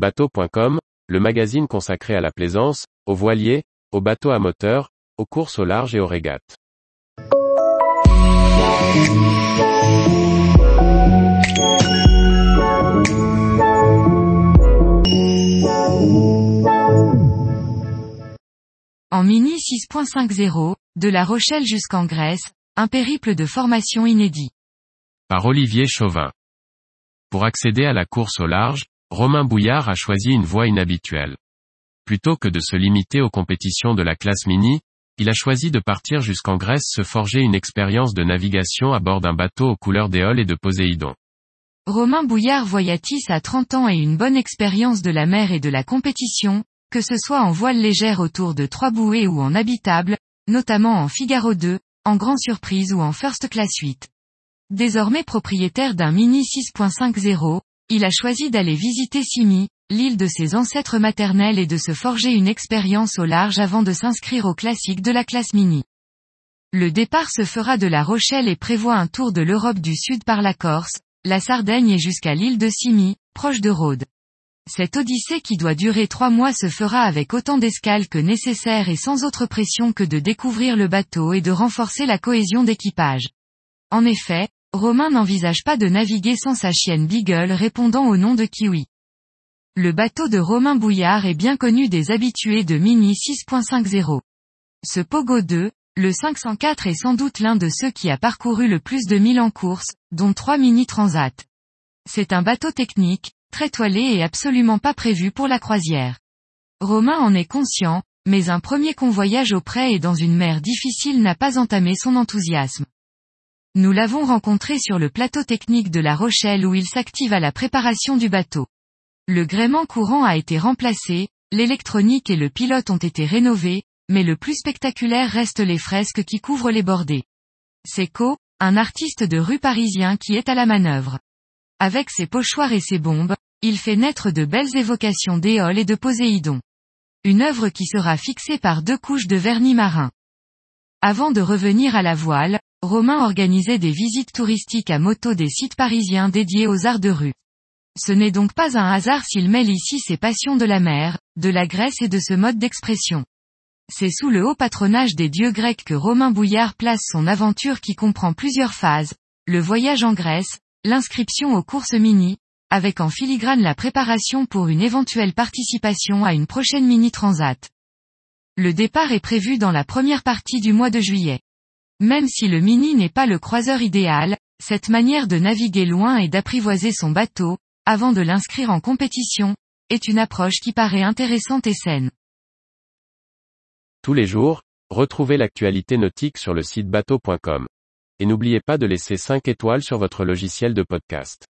Bateau.com, le magazine consacré à la plaisance, aux voiliers, aux bateaux à moteur, aux courses au large et aux régates. En Mini 6.50, de La Rochelle jusqu'en Grèce, un périple de formation inédit. Par Olivier Chauvin. Pour accéder à la course au large, Romain Bouillard a choisi une voie inhabituelle. Plutôt que de se limiter aux compétitions de la classe Mini, il a choisi de partir jusqu'en Grèce se forger une expérience de navigation à bord d'un bateau aux couleurs d'Éole et de Poséidon. Romain Bouillard voyatis a 30 ans et une bonne expérience de la mer et de la compétition, que ce soit en voile légère autour de trois bouées ou en habitable, notamment en Figaro 2, en Grand Surprise ou en First Class 8. Désormais propriétaire d'un Mini 6.50, il a choisi d'aller visiter Simi, l'île de ses ancêtres maternels et de se forger une expérience au large avant de s'inscrire au classique de la classe Mini. Le départ se fera de La Rochelle et prévoit un tour de l'Europe du Sud par la Corse, la Sardaigne et jusqu'à l'île de Simi, proche de Rhodes. Cette odyssée qui doit durer trois mois se fera avec autant d'escales que nécessaire et sans autre pression que de découvrir le bateau et de renforcer la cohésion d'équipage. En effet, Romain n'envisage pas de naviguer sans sa chienne Beagle répondant au nom de Kiwi. Le bateau de Romain Bouillard est bien connu des habitués de Mini 6.50. Ce Pogo 2, le 504 est sans doute l'un de ceux qui a parcouru le plus de milles en course, dont trois mini transat. C'est un bateau technique, très toilé et absolument pas prévu pour la croisière. Romain en est conscient, mais un premier convoyage au près et dans une mer difficile n'a pas entamé son enthousiasme. Nous l'avons rencontré sur le plateau technique de La Rochelle où il s'active à la préparation du bateau. Le gréement courant a été remplacé, l'électronique et le pilote ont été rénovés, mais le plus spectaculaire reste les fresques qui couvrent les bordées. C'est Co, un artiste de rue parisien qui est à la manœuvre. Avec ses pochoirs et ses bombes, il fait naître de belles évocations d'Éole et de Poséidon. Une œuvre qui sera fixée par deux couches de vernis marin. Avant de revenir à la voile, Romain organisait des visites touristiques à moto des sites parisiens dédiés aux arts de rue. Ce n'est donc pas un hasard s'il mêle ici ses passions de la mer, de la Grèce et de ce mode d'expression. C'est sous le haut patronage des dieux grecs que Romain Bouillard place son aventure qui comprend plusieurs phases, le voyage en Grèce, l'inscription aux courses mini, avec en filigrane la préparation pour une éventuelle participation à une prochaine mini transat. Le départ est prévu dans la première partie du mois de juillet. Même si le mini n'est pas le croiseur idéal, cette manière de naviguer loin et d'apprivoiser son bateau, avant de l'inscrire en compétition, est une approche qui paraît intéressante et saine. Tous les jours, retrouvez l'actualité nautique sur le site bateau.com et n'oubliez pas de laisser 5 étoiles sur votre logiciel de podcast.